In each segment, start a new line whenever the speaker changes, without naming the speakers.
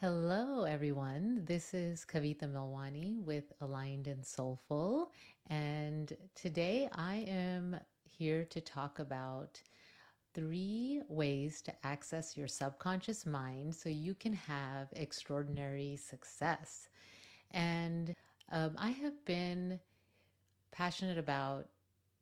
Hello, everyone. This is Kavita Milwani with Aligned and Soulful. And today I am here to talk about three ways to access your subconscious mind so you can have extraordinary success. And um, I have been passionate about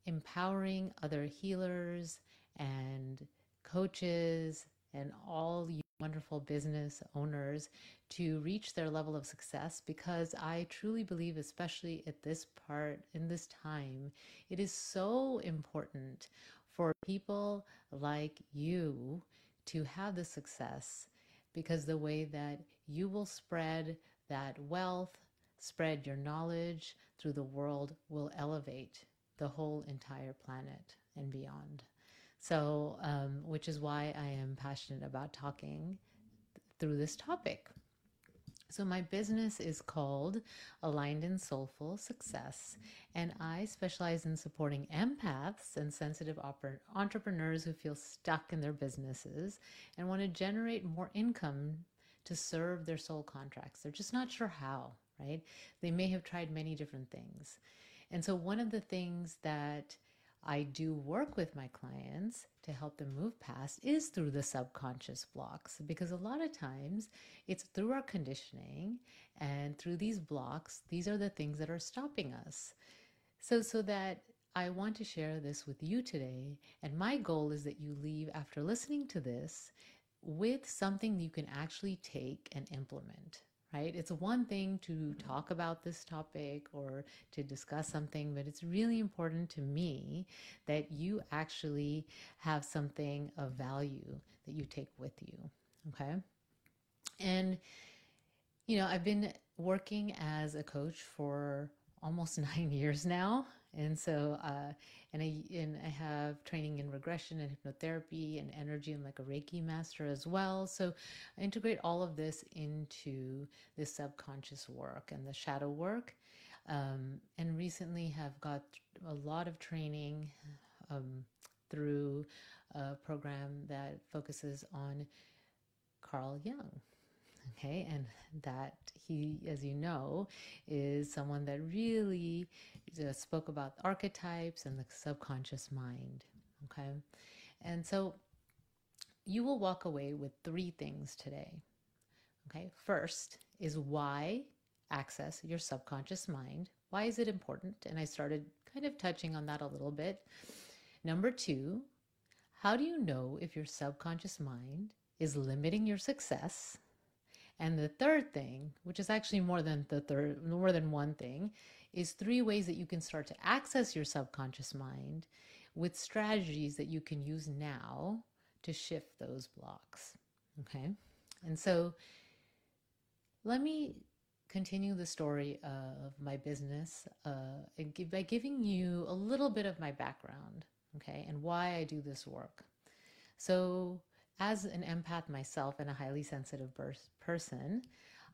empowering other healers and coaches and all you wonderful business owners to reach their level of success because I truly believe, especially at this part in this time, it is so important for people like you to have the success because the way that you will spread that wealth, spread your knowledge through the world will elevate the whole entire planet and beyond. So, um, which is why I am passionate about talking through this topic. So, my business is called Aligned and Soulful Success, and I specialize in supporting empaths and sensitive oper- entrepreneurs who feel stuck in their businesses and want to generate more income to serve their soul contracts. They're just not sure how, right? They may have tried many different things. And so, one of the things that I do work with my clients to help them move past is through the subconscious blocks because a lot of times it's through our conditioning and through these blocks these are the things that are stopping us. So so that I want to share this with you today and my goal is that you leave after listening to this with something you can actually take and implement right? It's one thing to talk about this topic or to discuss something, but it's really important to me that you actually have something of value that you take with you, okay? And, you know, I've been working as a coach for almost nine years now. And so, uh, and I and I have training in regression and hypnotherapy and energy and like a Reiki master as well. So I integrate all of this into the subconscious work and the shadow work. Um, and recently have got a lot of training um, through a program that focuses on Carl Jung okay and that he as you know is someone that really uh, spoke about archetypes and the subconscious mind okay? And so you will walk away with three things today okay? First is why access your subconscious mind. Why is it important? And i started kind of touching on that a little bit. Number two how do you know if your subconscious mind is limiting your success and the third thing, which is actually more than the third, more than one thing, is three ways that you can start to access your subconscious mind with strategies that you can use now to shift those blocks. Okay. And so let me continue the story of my business uh, by giving you a little bit of my background, okay, and why I do this work. So, as an empath myself and a highly sensitive person,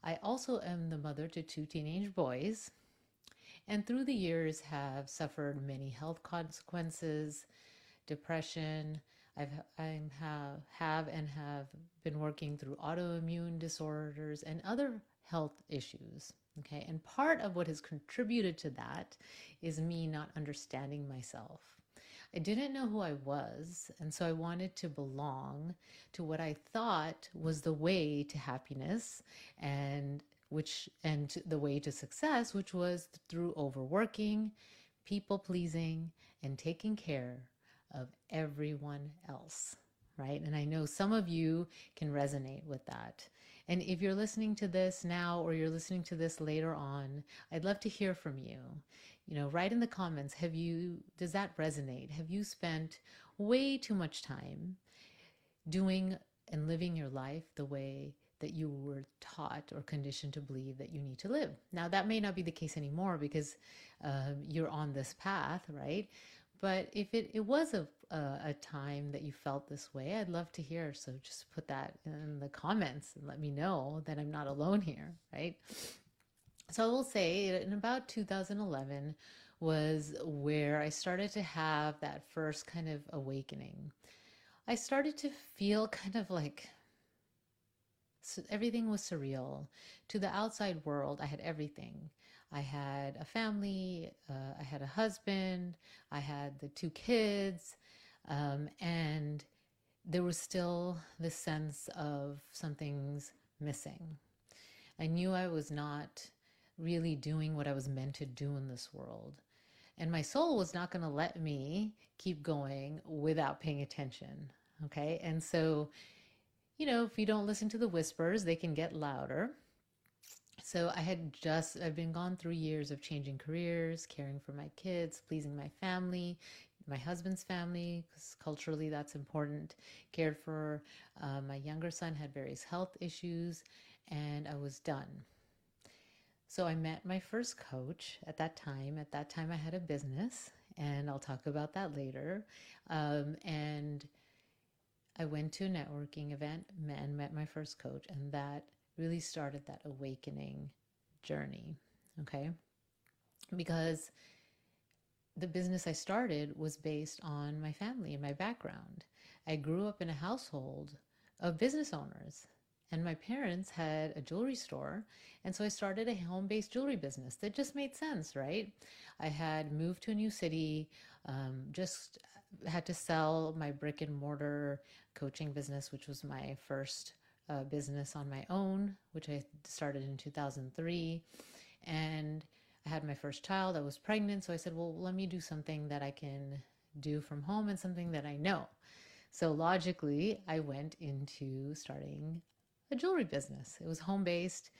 I also am the mother to two teenage boys, and through the years have suffered many health consequences, depression. I've I have have and have been working through autoimmune disorders and other health issues. Okay, and part of what has contributed to that is me not understanding myself. I didn't know who I was, and so I wanted to belong to what I thought was the way to happiness and which and the way to success, which was through overworking, people pleasing, and taking care of everyone else, right? And I know some of you can resonate with that. And if you're listening to this now or you're listening to this later on, I'd love to hear from you. You know write in the comments have you does that resonate? Have you spent way too much time doing and living your life the way that you were taught or conditioned to believe that you need to live? Now that may not be the case anymore because uh, you're on this path right but if it, it was a, a, uh, a time that you felt this way i'd love to hear so just put that in the comments and let me know that i'm not alone here right so I will say in about 2011 was where I started to have that first kind of awakening. I started to feel kind of like So everything was surreal. To the outside world, I had everything. I had a family, uh, I had a husband, I had the two kids, um, and there was still this sense of something's missing. I knew I was not really doing what I was meant to do in this world. And my soul was not going to let me keep going without paying attention. Okay. And so, you know, if you don't listen to the whispers, they can get louder. So I had just, I've been gone through years of changing careers, caring for my kids, pleasing my family, my husband's family, because culturally that's important. Cared for uh, my younger son, had various health issues, and I was done. So I met my first coach at that time. At that time, I had a business, and I'll talk about that later. Um, and I went to a networking event and met my first coach, and that really started that awakening journey. Okay. Because the business I started was based on my family and my background. I grew up in a household of business owners, and my parents had a jewelry store. And so I started a home based jewelry business that just made sense, right? I had moved to a new city, um, just had to sell my brick and mortar coaching business, which was my first uh, business on my own, which I started in 2003. And I had my first child, I was pregnant. So I said, well, let me do something that I can do from home and something that I know. So logically, I went into starting a jewelry business. It was home based.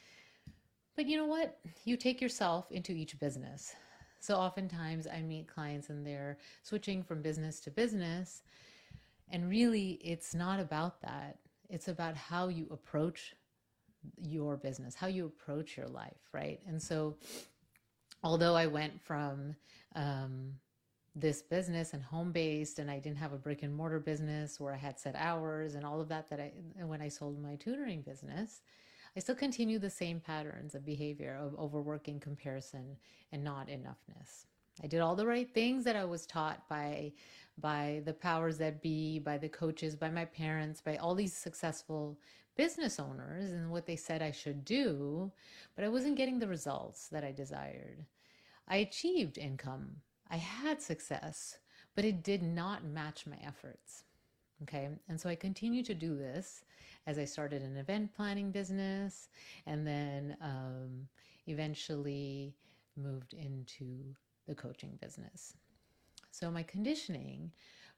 But you know what? You take yourself into each business. So oftentimes I meet clients and they're switching from business to business. And really, it's not about that. It's about how you approach your business, how you approach your life, right? And so, although I went from um, this business and home based, and I didn't have a brick and mortar business where I had set hours and all of that, that I, when I sold my tutoring business, I still continue the same patterns of behavior of overworking, comparison, and not enoughness. I did all the right things that I was taught by by the powers that be, by the coaches, by my parents, by all these successful business owners and what they said I should do, but I wasn't getting the results that I desired. I achieved income, I had success, but it did not match my efforts. Okay, and so I continued to do this as I started an event planning business and then um, eventually moved into the coaching business. So my conditioning,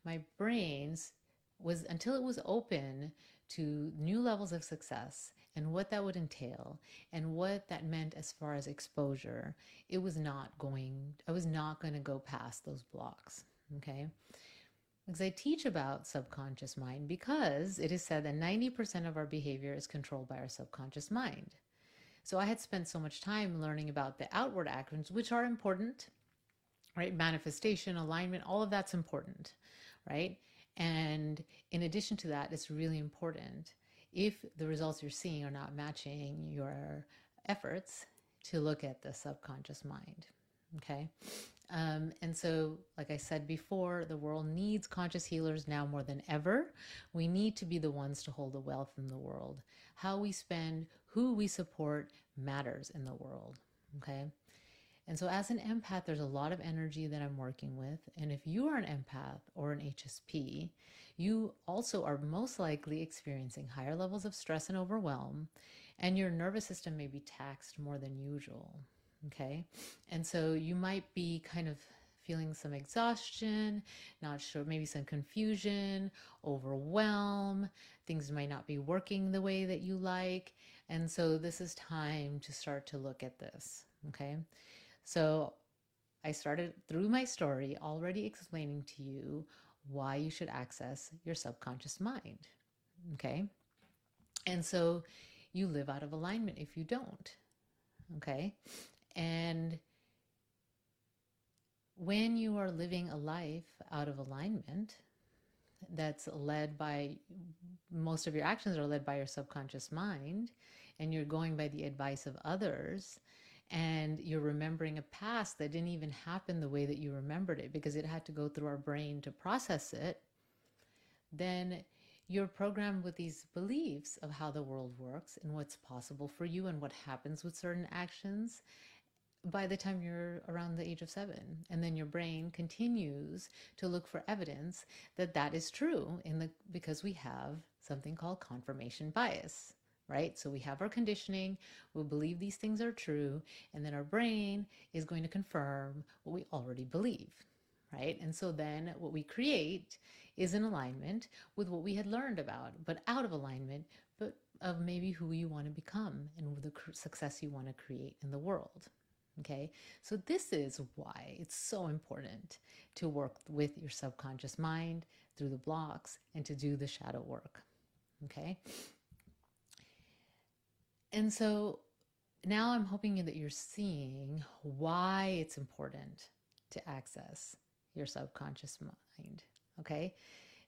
my brains was until it was open to new levels of success and what that would entail and what that meant as far as exposure, it was not going, I was not going to go past those blocks. Okay. Because I teach about subconscious mind because it is said that 90% of our behavior is controlled by our subconscious mind. So I had spent so much time learning about the outward actions, which are important right? Manifestation, alignment, all of that's important, right? And in addition to that, it's really important if the results you're seeing are not matching your efforts to look at the subconscious mind. Okay. Um, and so, like I said before, the world needs conscious healers now more than ever. We need to be the ones to hold the wealth in the world. How we spend, who we support matters in the world. Okay. And so, as an empath, there's a lot of energy that I'm working with. And if you are an empath or an HSP, you also are most likely experiencing higher levels of stress and overwhelm, and your nervous system may be taxed more than usual. Okay. And so, you might be kind of feeling some exhaustion, not sure, maybe some confusion, overwhelm. Things might not be working the way that you like. And so, this is time to start to look at this. Okay. So I started through my story already explaining to you why you should access your subconscious mind. Okay. And so you live out of alignment if you don't. Okay. And when you are living a life out of alignment, that's led by most of your actions are led by your subconscious mind, and you're going by the advice of others, and you're remembering a past that didn't even happen the way that you remembered it because it had to go through our brain to process it, then you're programmed with these beliefs of how the world works and what's possible for you and what happens with certain actions by the time you're around the age of seven. And then your brain continues to look for evidence that that is true in the, because we have something called confirmation bias, right? So we have our conditioning, we believe these things are true, and then our brain is going to confirm what we already believe, right? And so then what we create is in alignment with what we had learned about, but out of alignment, but of maybe who you want to become and the success you want to create in the world. Okay, so this is why it's so important to work with your subconscious mind through the blocks and to do the shadow work. Okay, and so now I'm hoping that you're seeing why it's important to access your subconscious mind. Okay,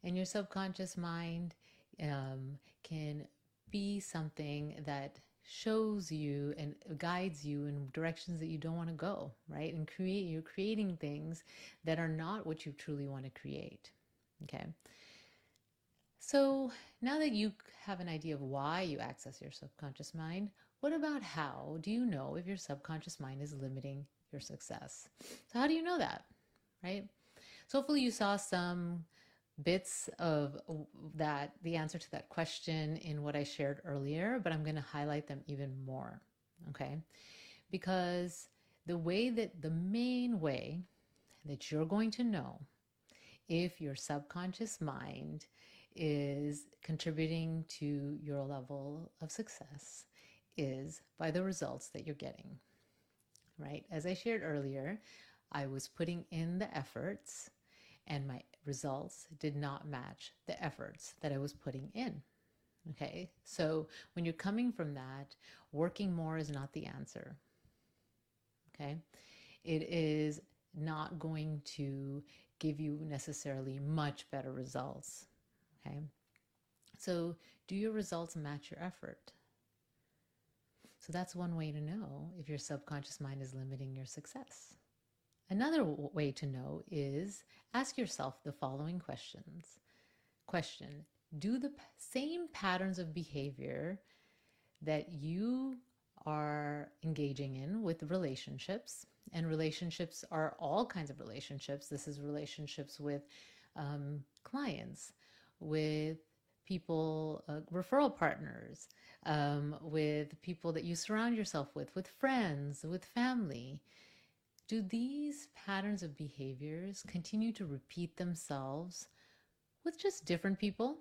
and your subconscious mind um, can be something that shows you and guides you in directions that you don't want to go, right? And create you're creating things that are not what you truly want to create. Okay. So now that you have an idea of why you access your subconscious mind, what about how do you know if your subconscious mind is limiting your success? So how do you know that? Right? So hopefully you saw some bits of that, the answer to that question in what I shared earlier, but I'm going to highlight them even more. Okay. Because the way that the main way that you're going to know if your subconscious mind is contributing to your level of success is by the results that you're getting. Right? As I shared earlier, I was putting in the efforts and my results did not match the efforts that I was putting in. Okay, so when you're coming from that, working more is not the answer. Okay, it is not going to give you necessarily much better results. Okay, so do your results match your effort? So that's one way to know if your subconscious mind is limiting your success. Another way to know is ask yourself the following questions. Question Do the same patterns of behavior that you are engaging in with relationships, and relationships are all kinds of relationships. This is relationships with um, clients, with people, uh, referral partners, um, with people that you surround yourself with, with friends, with family do these patterns of behaviors continue to repeat themselves with just different people?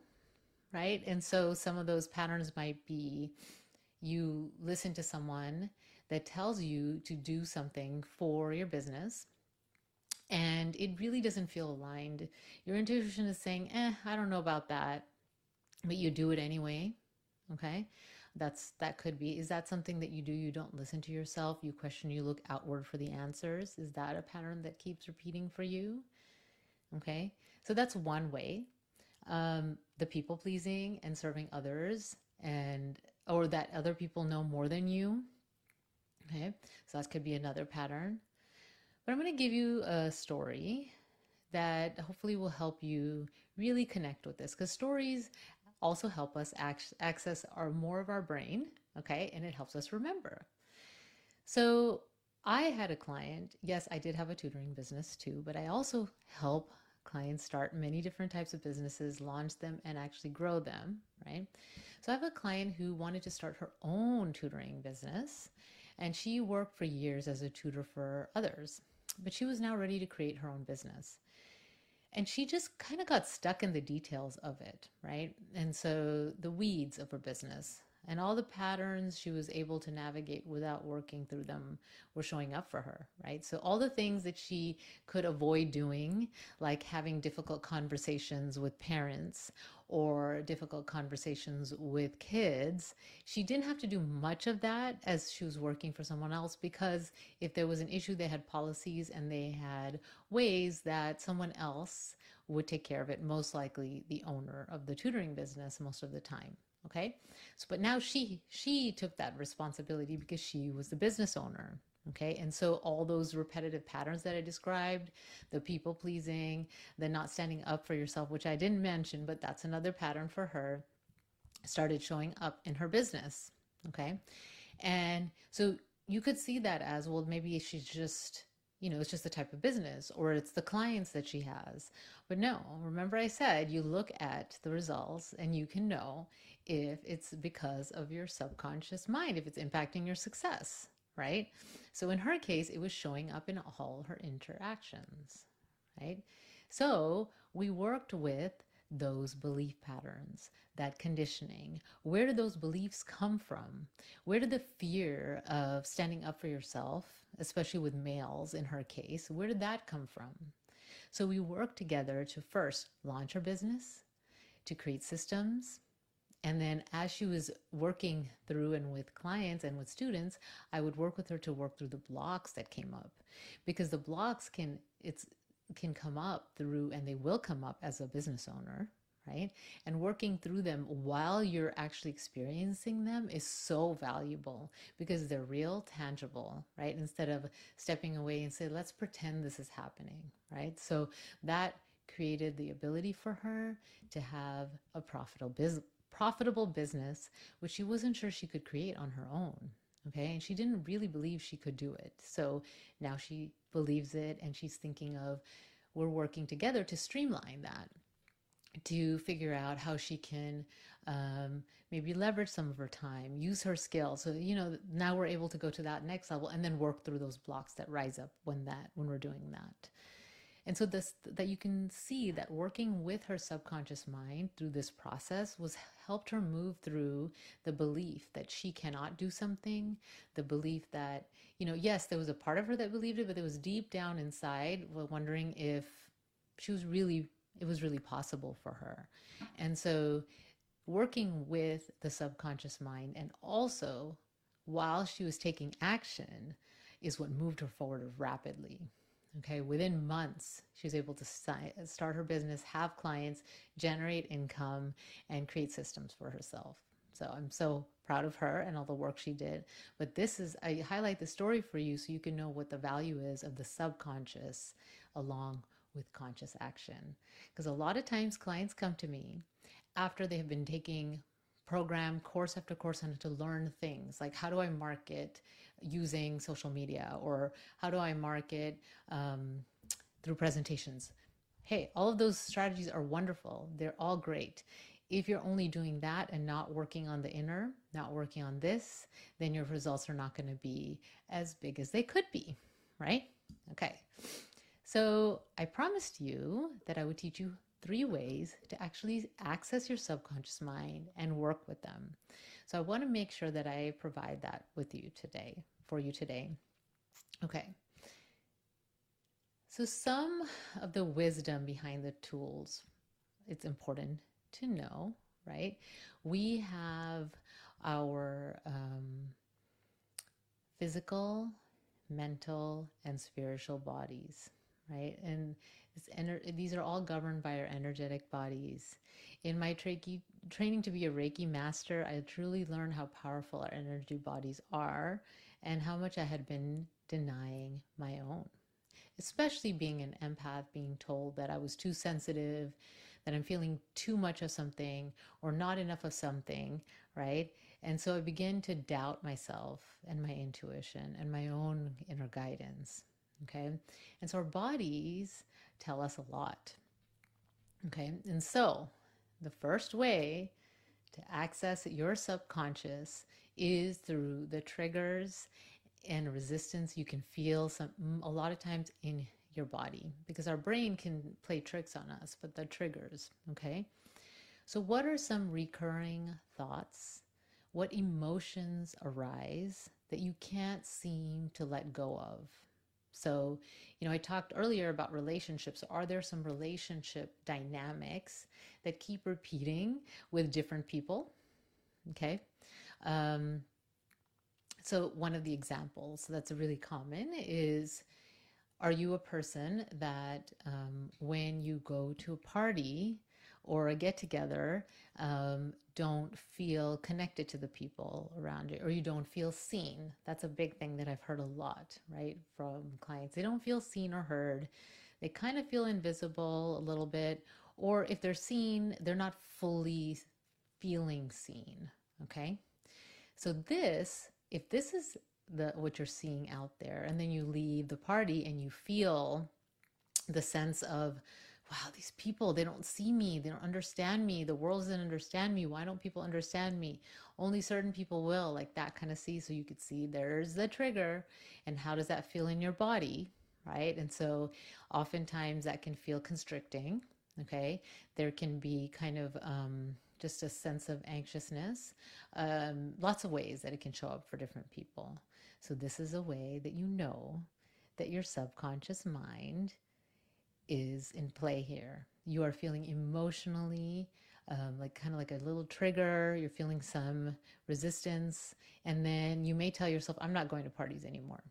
Right. And so some of those patterns might be you listen to someone that tells you to do something for your business and it really doesn't feel aligned. Your intuition is saying, eh, I don't know about that, but you do it anyway. Okay? That's that could be. Is that something that you do? You don't listen to yourself. You question you look outward for the answers. Is that a pattern that keeps repeating for you? Okay? So that's one way. Um, the people pleasing and serving others and or that other people know more than you. Okay? So that could be another pattern but i'm going to give you a story that hopefully will help you really connect with this because stories also help us access our more of our brain, okay? And it helps us remember. So I had a client, yes, I did have a tutoring business too, but I also help clients start many different types of businesses, launch them, and actually grow them, right? So I have a client who wanted to start her own tutoring business, and she worked for years as a tutor for others, but she was now ready to create her own business and she just kind of got stuck in the details of it, right? And so the weeds of her business and all the patterns she was able to navigate without working through them were showing up for her, right? So all the things that she could avoid doing, like having difficult conversations with parents or difficult conversations with kids, she didn't have to do much of that as she was working for someone else because if there was an issue, they had policies and they had ways that someone else would take care of it, most likely the owner of the tutoring business most of the time. Okay. So, but now she, she took that responsibility because she was the business owner, Okay. And so all those repetitive patterns that I described, the people pleasing, the not standing up for yourself, which I didn't mention, but that's another pattern for her, started showing up in her business. Okay. And so you could see that as well, maybe she's just, you know, it's just the type of business or it's the clients that she has. But no, remember I said you look at the results and you can know if it's because of your subconscious mind, if it's impacting your success right? So in her case, it was showing up in all her interactions, right? So we worked with those belief patterns, that conditioning. Where do those beliefs come from? Where did the fear of standing up for yourself, especially with males in her case, where did that come from? So we worked together to first launch her business, to create systems, and then as she was working through and with clients and with students, I would work with her to work through the blocks that came up because the blocks can, it's, can come up through and they will come up as a business owner right? And working through them while you're actually experiencing them is so valuable because they're real, tangible, right? Instead of stepping away and say, let's pretend this is happening, right? So that created the ability for her to have a profitable business profitable business, which she wasn't sure she could create on her own. Okay. And she didn't really believe she could do it. So now she believes it and she's thinking of, we're working together to streamline that, to figure out how she can um, maybe leverage some of her time, use her skills. So, you know, now we're able to go to that next level and then work through those blocks that rise up when that, when we're doing that. And so this that you can see that working with her subconscious mind through this process was helped her move through the belief that she cannot do something, the belief that, you know, yes, there was a part of her that believed it, but it was deep down inside wondering if she was really it was really possible for her. And so working with the subconscious mind and also while she was taking action is what moved her forward rapidly. Okay, within months, she was able to start her business, have clients, generate income, and create systems for herself. So I'm so proud of her and all the work she did. But this is, I highlight the story for you so you can know what the value is of the subconscious along with conscious action. Because a lot of times clients come to me after they have been taking program course after course on to learn things like how do I market using social media or how do I market um, through presentations. Hey, all of those strategies are wonderful. They're all great. If you're only doing that and not working on the inner, not working on this, then your results are not going to be as big as they could be, right? Okay. So I promised you that I would teach you three ways to actually access your subconscious mind and work with them. So I want to make sure that I provide that with you today, for you today. Okay. So some of the wisdom behind the tools, it's important to know, right? We have our um, physical, mental, and spiritual bodies, right? And ener- these are all governed by our energetic bodies. In my tra- training to be a Reiki master, I truly learned how powerful our energy bodies are and how much I had been denying my own. Especially being an empath, being told that I was too sensitive, that I'm feeling too much of something or not enough of something, right? And so I began to doubt myself and my intuition and my own inner guidance. Okay. And so our bodies tell us a lot. Okay. And so the first way to access your subconscious is through the triggers and resistance you can feel some mm, a lot of times in your body because our brain can play tricks on us but the triggers okay so what are some recurring thoughts what emotions arise that you can't seem to let go of so, you know, I talked earlier about relationships. Are there some relationship dynamics that keep repeating with different people? Okay. Um, so, one of the examples that's really common is Are you a person that um, when you go to a party or a get together um, don't feel connected to the people around you or you don't feel seen. That's a big thing that I've heard a lot, right, from clients. They don't feel seen or heard. They kind of feel invisible a little bit, or if they're seen, they're not fully feeling seen. Okay. So, this, if this is the what you're seeing out there, and then you leave the party and you feel the sense of wow, these people, they don't see me. They don't understand me. The world doesn't understand me. Why don't people understand me? Only certain people will, like that kind of see. So you could see there's the trigger. And how does that feel in your body? Right. And so oftentimes that can feel constricting. Okay. There can be kind of, um, just a sense of anxiousness, um, lots of ways that it can show up for different people. So, this is a way that you know that your subconscious mind is in play here. You are feeling emotionally um, like kind of like a little trigger, you're feeling some resistance, and then you may tell yourself, I'm not going to parties anymore.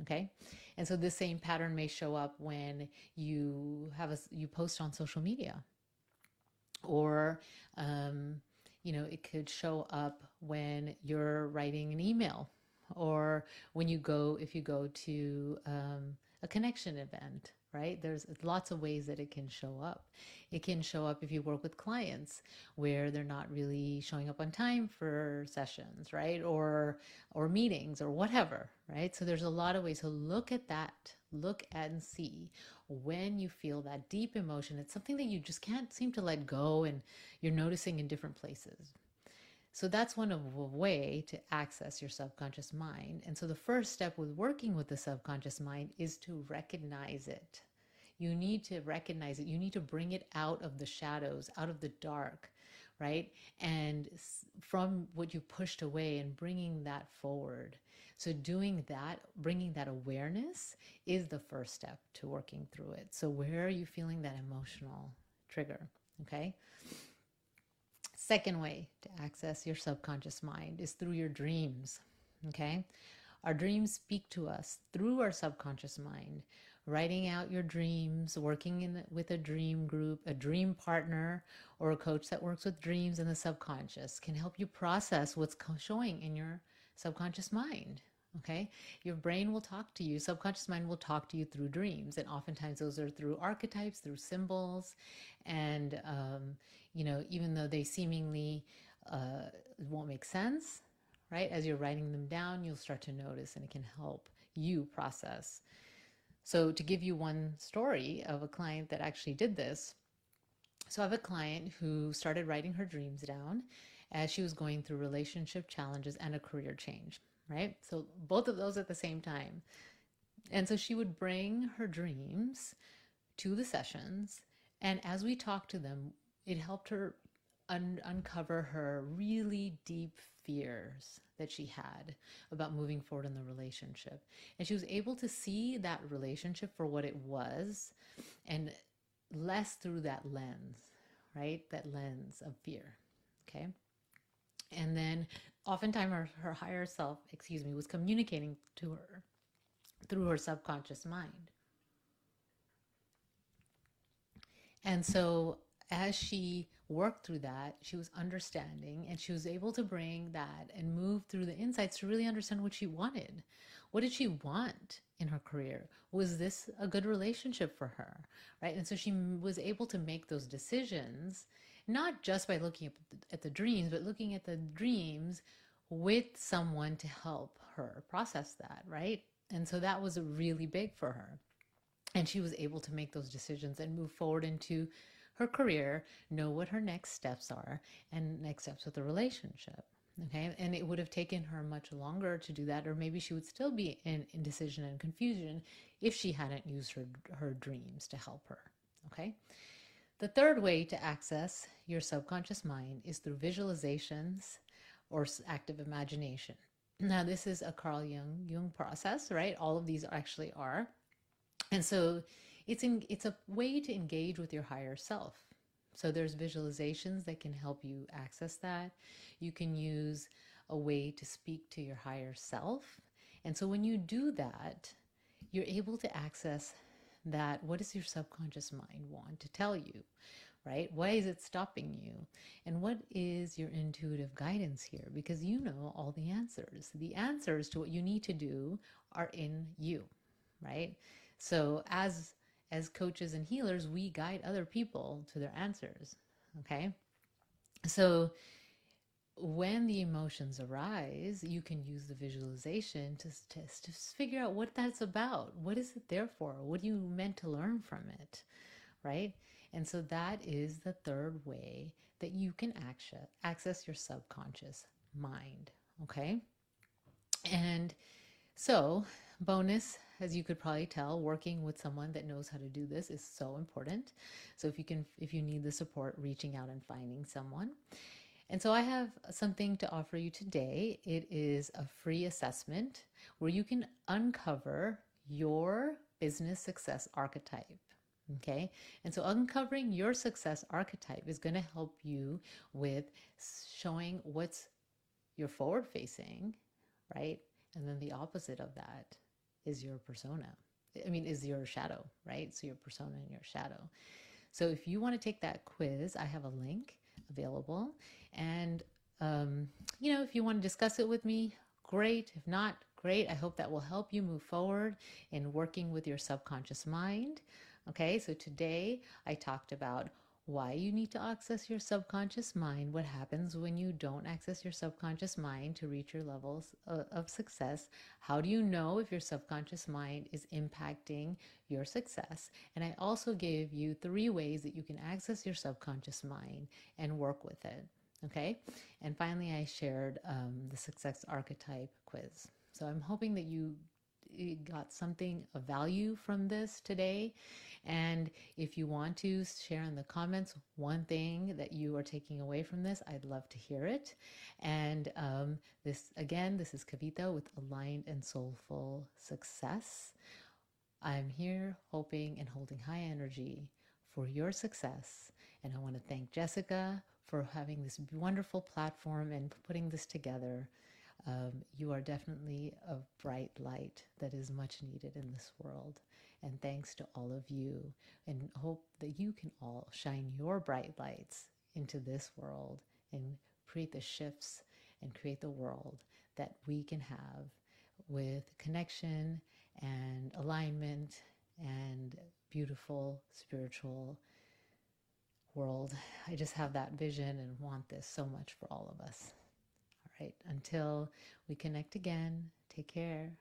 Okay. And so this same pattern may show up when you have a, you post on social media or, um, you know, it could show up when you're writing an email or when you go, if you go to um, a connection event right? There's lots of ways that it can show up. It can show up if you work with clients where they're not really showing up on time for sessions, right? Or or meetings or whatever, right? So there's a lot of ways to so look at that, look and see when you feel that deep emotion. It's something that you just can't seem to let go and you're noticing in different places. So that's one of a way to access your subconscious mind. And so the first step with working with the subconscious mind is to recognize it. You need to recognize it. You need to bring it out of the shadows, out of the dark, right? And from what you pushed away and bringing that forward. So doing that, bringing that awareness is the first step to working through it. So where are you feeling that emotional trigger? Okay. Second way to access your subconscious mind is through your dreams. Okay? Our dreams speak to us through our subconscious mind. Writing out your dreams, working in with a dream group, a dream partner, or a coach that works with dreams and the subconscious can help you process what's showing in your subconscious mind. Okay, your brain will talk to you, subconscious mind will talk to you through dreams, and oftentimes those are through archetypes, through symbols, and um, you know, even though they seemingly uh, won't make sense, right? As you're writing them down, you'll start to notice and it can help you process. So, to give you one story of a client that actually did this. So, I have a client who started writing her dreams down as she was going through relationship challenges and a career change, right? So, both of those at the same time. And so, she would bring her dreams to the sessions. And as we talked to them, it helped her un- uncover her really deep fears that she had about moving forward in the relationship. And she was able to see that relationship for what it was and less through that lens, right? That lens of fear. Okay. And then oftentimes her, her higher self, excuse me, was communicating to her through her subconscious mind. And so as she worked through that, she was understanding and she was able to bring that and move through the insights to really understand what she wanted. What did she want in her career? Was this a good relationship for her? Right. And so she was able to make those decisions, not just by looking at the, at the dreams, but looking at the dreams with someone to help her process that. Right. And so that was really big for her. And she was able to make those decisions and move forward into her career, know what her next steps are, and next steps with the relationship. Okay. And it would have taken her much longer to do that, or maybe she would still be in indecision and confusion if she hadn't used her, her dreams to help her. Okay. The third way to access your subconscious mind is through visualizations or active imagination. Now, this is a Carl Jung Jung process, right? All of these actually are. And so it's in, it's a way to engage with your higher self. So there's visualizations that can help you access that. You can use a way to speak to your higher self. And so when you do that, you're able to access that what does your subconscious mind want to tell you? right? Why is it stopping you? And what is your intuitive guidance here? Because you know all the answers. The answers to what you need to do are in you, right? So as as coaches and healers, we guide other people to their answers, okay? So when the emotions arise, you can use the visualization to, to, to figure out what that's about. What is it there for? What are you meant to learn from it? Right? And so that is the third way that you can access, access your subconscious mind. Okay. And so, bonus, as you could probably tell, working with someone that knows how to do this is so important. So, if you can, if you need the support, reaching out and finding someone. And so, I have something to offer you today. It is a free assessment where you can uncover your business success archetype. Okay. And so uncovering your success archetype is going to help you with showing what's your forward facing, right? And then the opposite of that is your persona. I mean, is your shadow, right? So your persona and your shadow. So if you want to take that quiz, I have a link available. And, um, you know, if you want to discuss it with me, great. If not, great. I hope that will help you move forward in working with your subconscious mind. Okay, so today I talked about why you need to access your subconscious mind, what happens when you don't access your subconscious mind to reach your levels of success, how do you know if your subconscious mind is impacting your success, and I also gave you three ways that you can access your subconscious mind and work with it. Okay, and finally, I shared um, the success archetype quiz. So I'm hoping that you got something of value from this today. And if you want to share in the comments one thing that you are taking away from this, I'd love to hear it. And um, this, again, this is Kavita with Aligned and Soulful Success. I'm here hoping and holding high energy for your success. And I want to thank Jessica for having this wonderful platform and putting this together. Um, you are definitely a bright light that is much needed in this world. And thanks to all of you, and hope that you can all shine your bright lights into this world and create the shifts and create the world that we can have with connection and alignment and beautiful spiritual world. I just have that vision and want this so much for all of us right, until we connect again, take care.